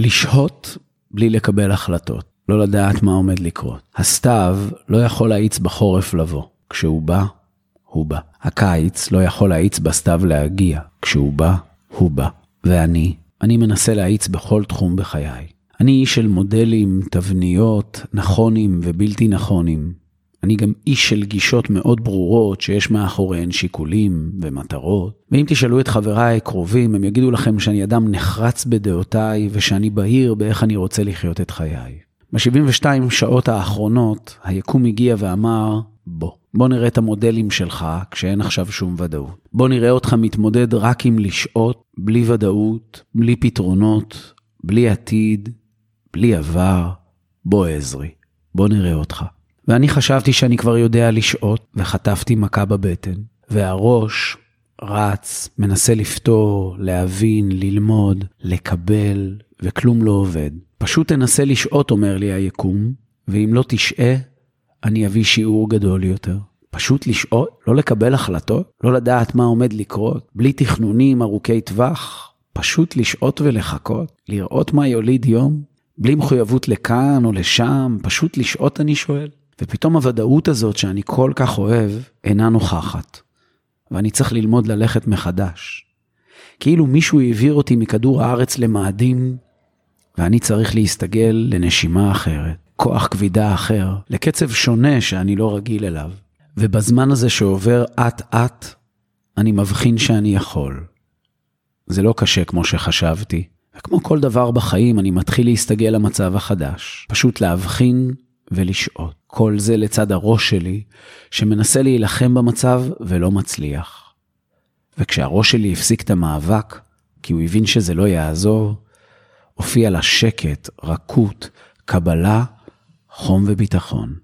לשהות בלי לקבל החלטות, לא לדעת מה עומד לקרות. הסתיו לא יכול להאיץ בחורף לבוא. כשהוא בא, הוא בא. הקיץ לא יכול להאיץ בסתיו להגיע. כשהוא בא, הוא בא. ואני, אני מנסה להאיץ בכל תחום בחיי. אני איש של מודלים, תבניות, נכונים ובלתי נכונים. אני גם איש של גישות מאוד ברורות שיש מאחוריהן שיקולים ומטרות. ואם תשאלו את חבריי הקרובים, הם יגידו לכם שאני אדם נחרץ בדעותיי ושאני בהיר באיך אני רוצה לחיות את חיי. ב-72 שעות האחרונות, היקום הגיע ואמר, בוא, בוא נראה את המודלים שלך כשאין עכשיו שום ודאות. בוא נראה אותך מתמודד רק עם לשהות, בלי ודאות, בלי פתרונות, בלי עתיד, בלי עבר. בוא עזרי, בוא נראה אותך. ואני חשבתי שאני כבר יודע לשהות, וחטפתי מכה בבטן, והראש רץ, מנסה לפתור, להבין, ללמוד, לקבל, וכלום לא עובד. פשוט תנסה לשהות, אומר לי היקום, ואם לא תשעה, אני אביא שיעור גדול יותר. פשוט לשהות, לא לקבל החלטות, לא לדעת מה עומד לקרות, בלי תכנונים ארוכי טווח, פשוט לשהות ולחכות, לראות מה יוליד יום, בלי מחויבות לכאן או לשם, פשוט לשהות אני שואל. ופתאום הוודאות הזאת שאני כל כך אוהב, אינה נוכחת. ואני צריך ללמוד ללכת מחדש. כאילו מישהו העביר אותי מכדור הארץ למאדים, ואני צריך להסתגל לנשימה אחרת, כוח כבידה אחר, לקצב שונה שאני לא רגיל אליו. ובזמן הזה שעובר אט-אט, אני מבחין שאני יכול. זה לא קשה כמו שחשבתי, וכמו כל דבר בחיים, אני מתחיל להסתגל למצב החדש. פשוט להבחין ולשהות. כל זה לצד הראש שלי, שמנסה להילחם במצב ולא מצליח. וכשהראש שלי הפסיק את המאבק, כי הוא הבין שזה לא יעזור, הופיע לה שקט, רכות, קבלה, חום וביטחון.